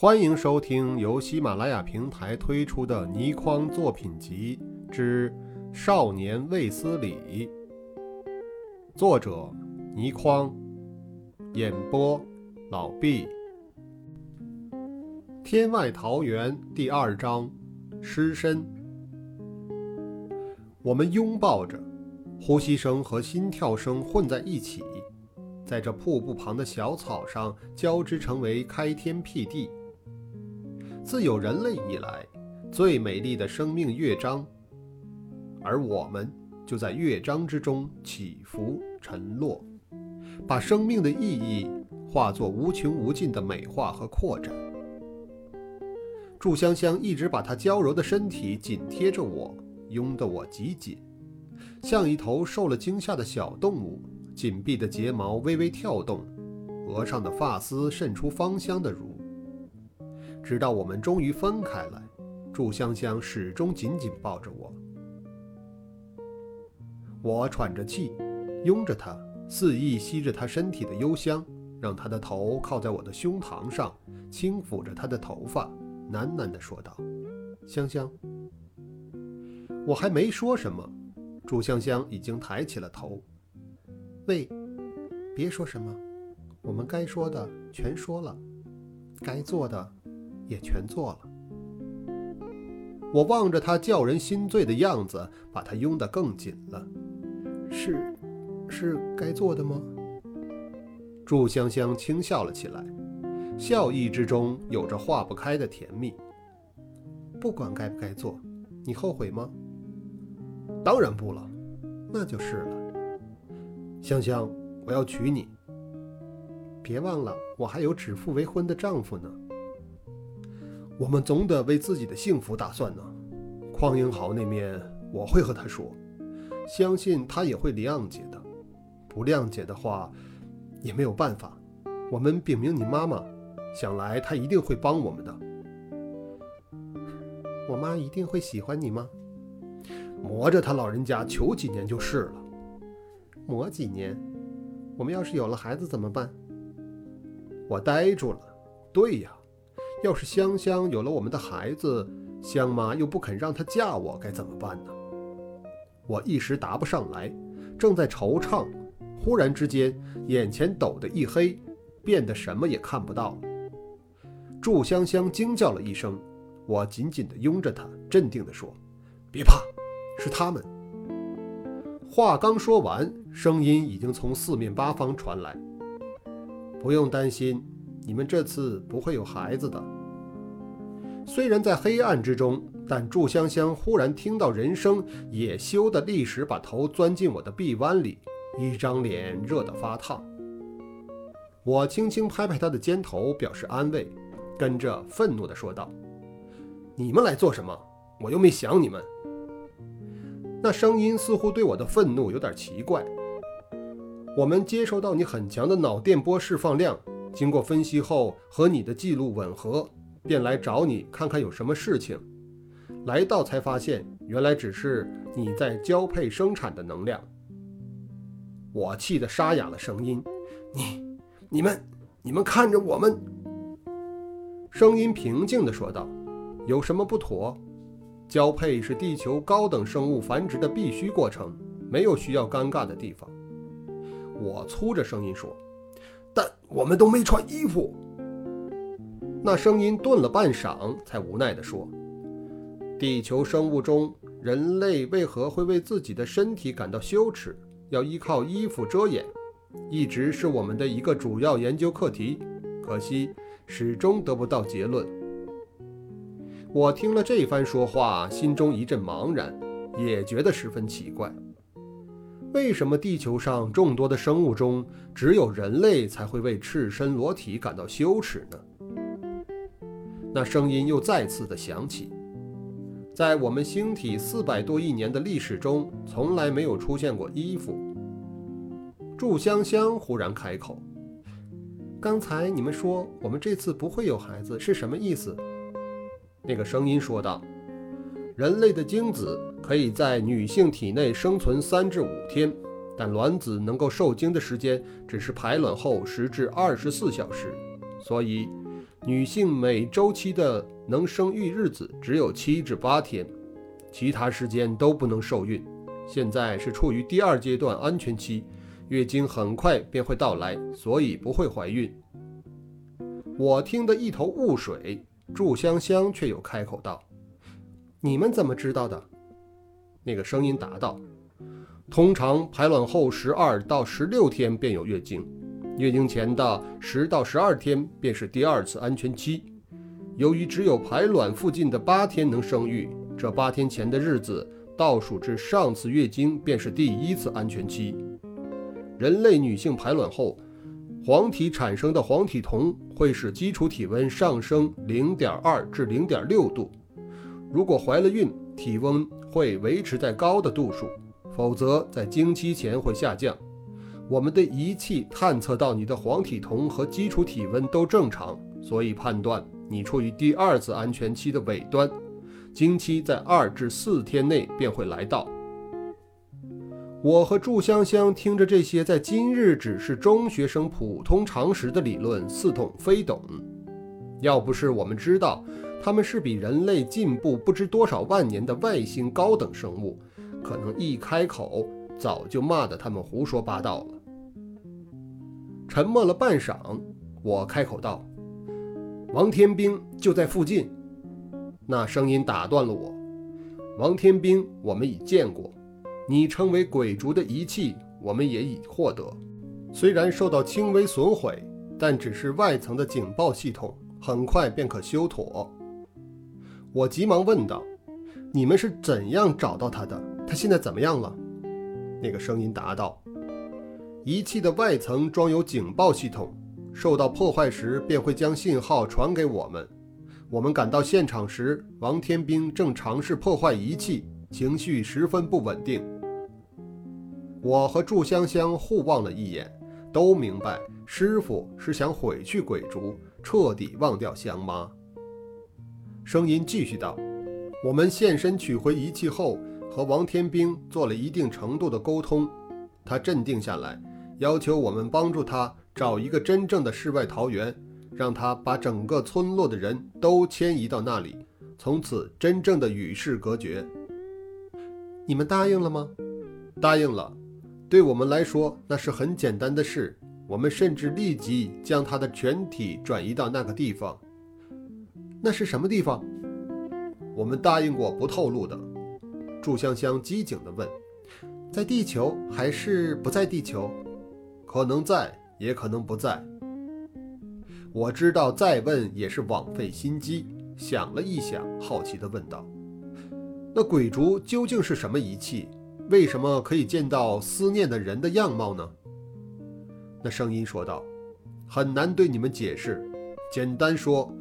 欢迎收听由喜马拉雅平台推出的《倪匡作品集之少年卫斯理》，作者倪匡，演播老毕。天外桃源第二章，失身。我们拥抱着，呼吸声和心跳声混在一起。在这瀑布旁的小草上交织，成为开天辟地。自有人类以来，最美丽的生命乐章，而我们就在乐章之中起伏沉落，把生命的意义化作无穷无尽的美化和扩展。祝香香一直把她娇柔的身体紧贴着我，拥得我极紧，像一头受了惊吓的小动物。紧闭的睫毛微微跳动，额上的发丝渗出芳香的乳。直到我们终于分开了，祝香香始终紧紧抱着我。我喘着气，拥着她，肆意吸着她身体的幽香，让她的头靠在我的胸膛上，轻抚着她的头发，喃喃地说道：“香香。”我还没说什么，祝香香已经抬起了头。喂，别说什么，我们该说的全说了，该做的也全做了。我望着他叫人心醉的样子，把他拥得更紧了。是，是该做的吗？祝香香轻笑了起来，笑意之中有着化不开的甜蜜。不管该不该做，你后悔吗？当然不了，那就是了。香香，我要娶你。别忘了，我还有指腹为婚的丈夫呢。我们总得为自己的幸福打算呢。匡英豪那面，我会和他说，相信他也会谅解的。不谅解的话，也没有办法。我们禀明你妈妈，想来她一定会帮我们的。我妈一定会喜欢你吗？磨着他老人家求几年就是了。磨几年，我们要是有了孩子怎么办？我呆住了。对呀，要是香香有了我们的孩子，香妈又不肯让她嫁我，该怎么办呢？我一时答不上来，正在惆怅，忽然之间眼前陡的一黑，变得什么也看不到。祝香香惊叫了一声，我紧紧地拥着她，镇定地说：“别怕，是他们。”话刚说完。声音已经从四面八方传来。不用担心，你们这次不会有孩子的。虽然在黑暗之中，但祝香香忽然听到人声，也羞得立时把头钻进我的臂弯里，一张脸热得发烫。我轻轻拍拍她的肩头，表示安慰，跟着愤怒地说道：“你们来做什么？我又没想你们。”那声音似乎对我的愤怒有点奇怪。我们接收到你很强的脑电波释放量，经过分析后和你的记录吻合，便来找你看看有什么事情。来到才发现，原来只是你在交配生产的能量。我气得沙哑了声音：“你、你们、你们看着我们。”声音平静地说道：“有什么不妥？交配是地球高等生物繁殖的必须过程，没有需要尴尬的地方。”我粗着声音说：“但我们都没穿衣服。”那声音顿了半晌，才无奈地说：“地球生物中，人类为何会为自己的身体感到羞耻，要依靠衣服遮掩，一直是我们的一个主要研究课题。可惜，始终得不到结论。”我听了这番说话，心中一阵茫然，也觉得十分奇怪。为什么地球上众多的生物中，只有人类才会为赤身裸体感到羞耻呢？那声音又再次的响起，在我们星体四百多亿年的历史中，从来没有出现过衣服。祝香香忽然开口：“刚才你们说我们这次不会有孩子，是什么意思？”那个声音说道。人类的精子可以在女性体内生存三至五天，但卵子能够受精的时间只是排卵后十至二十四小时，所以女性每周期的能生育日子只有七至八天，其他时间都不能受孕。现在是处于第二阶段安全期，月经很快便会到来，所以不会怀孕。我听得一头雾水，祝香香却又开口道：“你们怎么知道的？”那个声音答道：“通常排卵后十二到十六天便有月经。”月经前的十到十二天便是第二次安全期。由于只有排卵附近的八天能生育，这八天前的日子倒数至上次月经便是第一次安全期。人类女性排卵后，黄体产生的黄体酮会使基础体温上升零点二至零点六度。如果怀了孕，体温会维持在高的度数，否则在经期前会下降。我们的仪器探测到你的黄体酮和基础体温都正常，所以判断你处于第二次安全期的尾端，经期在二至四天内便会来到。我和祝香香听着这些在今日只是中学生普通常识的理论，似懂非懂。要不是我们知道他们是比人类进步不知多少万年的外星高等生物，可能一开口早就骂得他们胡说八道了。沉默了半晌，我开口道：“王天兵就在附近。”那声音打断了我：“王天兵，我们已见过。你称为鬼族的仪器，我们也已获得。虽然受到轻微损毁，但只是外层的警报系统，很快便可修妥。”我急忙问道：“你们是怎样找到他的？他现在怎么样了？”那个声音答道。仪器的外层装有警报系统，受到破坏时便会将信号传给我们。我们赶到现场时，王天兵正尝试破坏仪器，情绪十分不稳定。我和祝香香互望了一眼，都明白师傅是想毁去鬼竹，彻底忘掉香妈。声音继续道：“我们现身取回仪器后，和王天兵做了一定程度的沟通，他镇定下来。”要求我们帮助他找一个真正的世外桃源，让他把整个村落的人都迁移到那里，从此真正的与世隔绝。你们答应了吗？答应了。对我们来说，那是很简单的事。我们甚至立即将他的全体转移到那个地方。那是什么地方？我们答应过不透露的。祝香香机警地问：“在地球还是不在地球？”可能在，也可能不在。我知道再问也是枉费心机。想了一想，好奇地问道：“那鬼烛究竟是什么仪器？为什么可以见到思念的人的样貌呢？”那声音说道：“很难对你们解释。简单说，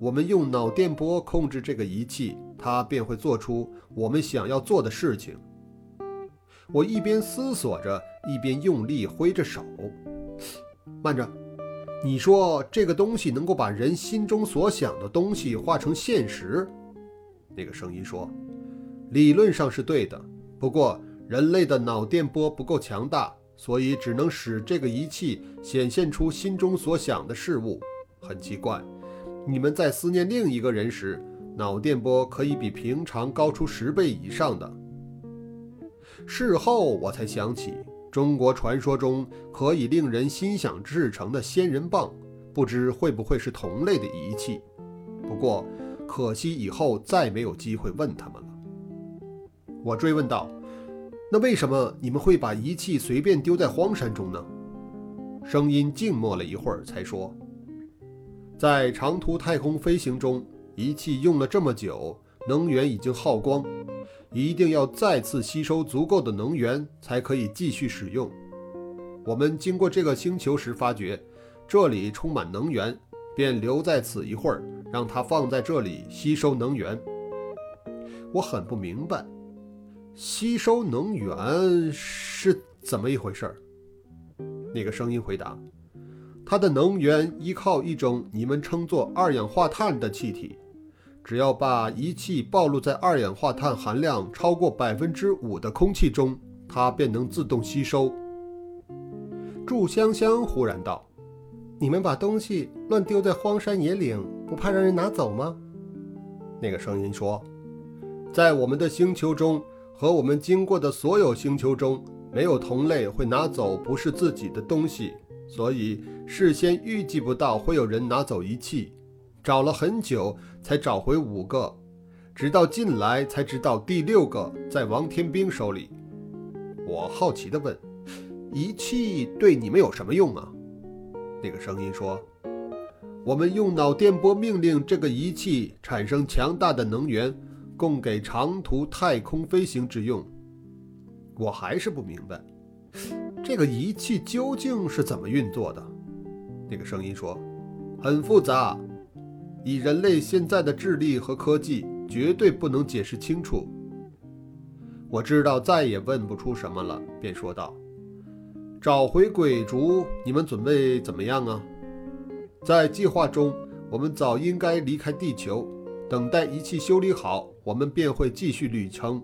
我们用脑电波控制这个仪器，它便会做出我们想要做的事情。”我一边思索着，一边用力挥着手。慢着，你说这个东西能够把人心中所想的东西化成现实？那个声音说：“理论上是对的，不过人类的脑电波不够强大，所以只能使这个仪器显现出心中所想的事物。很奇怪，你们在思念另一个人时，脑电波可以比平常高出十倍以上的。”事后我才想起，中国传说中可以令人心想事成的仙人棒，不知会不会是同类的仪器。不过可惜以后再没有机会问他们了。我追问道：“那为什么你们会把仪器随便丢在荒山中呢？”声音静默了一会儿，才说：“在长途太空飞行中，仪器用了这么久，能源已经耗光。”一定要再次吸收足够的能源，才可以继续使用。我们经过这个星球时，发觉这里充满能源，便留在此一会儿，让它放在这里吸收能源。我很不明白，吸收能源是怎么一回事儿。那个声音回答：“它的能源依靠一种你们称作二氧化碳的气体。”只要把仪器暴露在二氧化碳含量超过百分之五的空气中，它便能自动吸收。祝香香忽然道：“你们把东西乱丢在荒山野岭，不怕让人拿走吗？那个声音说：“在我们的星球中和我们经过的所有星球中，没有同类会拿走不是自己的东西，所以事先预计不到会有人拿走仪器。找了很久才找回五个，直到近来才知道第六个在王天兵手里。”我好奇地问：“仪器对你们有什么用啊？”那个声音说：“我们用脑电波命令这个仪器产生强大的能源，供给长途太空飞行之用。”我还是不明白，这个仪器究竟是怎么运作的。那个声音说：“很复杂，以人类现在的智力和科技，绝对不能解释清楚。”我知道再也问不出什么了，便说道：“找回鬼族，你们准备怎么样啊？在计划中，我们早应该离开地球，等待仪器修理好，我们便会继续旅程。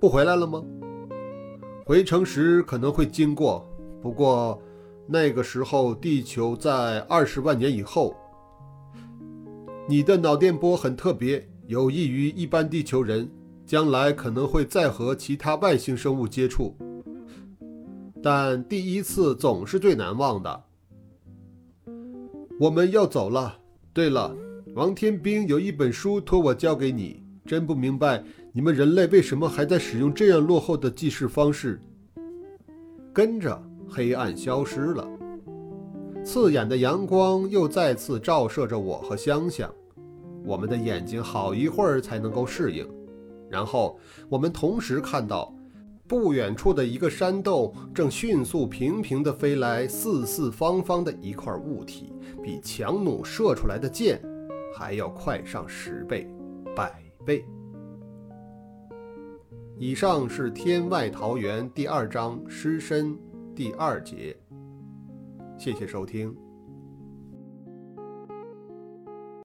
不回来了吗？回程时可能会经过，不过那个时候地球在二十万年以后。你的脑电波很特别，有益于一般地球人。”将来可能会再和其他外星生物接触，但第一次总是最难忘的。我们要走了。对了，王天兵有一本书托我交给你，真不明白你们人类为什么还在使用这样落后的记事方式。跟着黑暗消失了，刺眼的阳光又再次照射着我和香香，我们的眼睛好一会儿才能够适应。然后我们同时看到，不远处的一个山洞正迅速平平地飞来四四方方的一块物体，比强弩射出来的箭还要快上十倍、百倍。以上是《天外桃源》第二章尸身第二节，谢谢收听。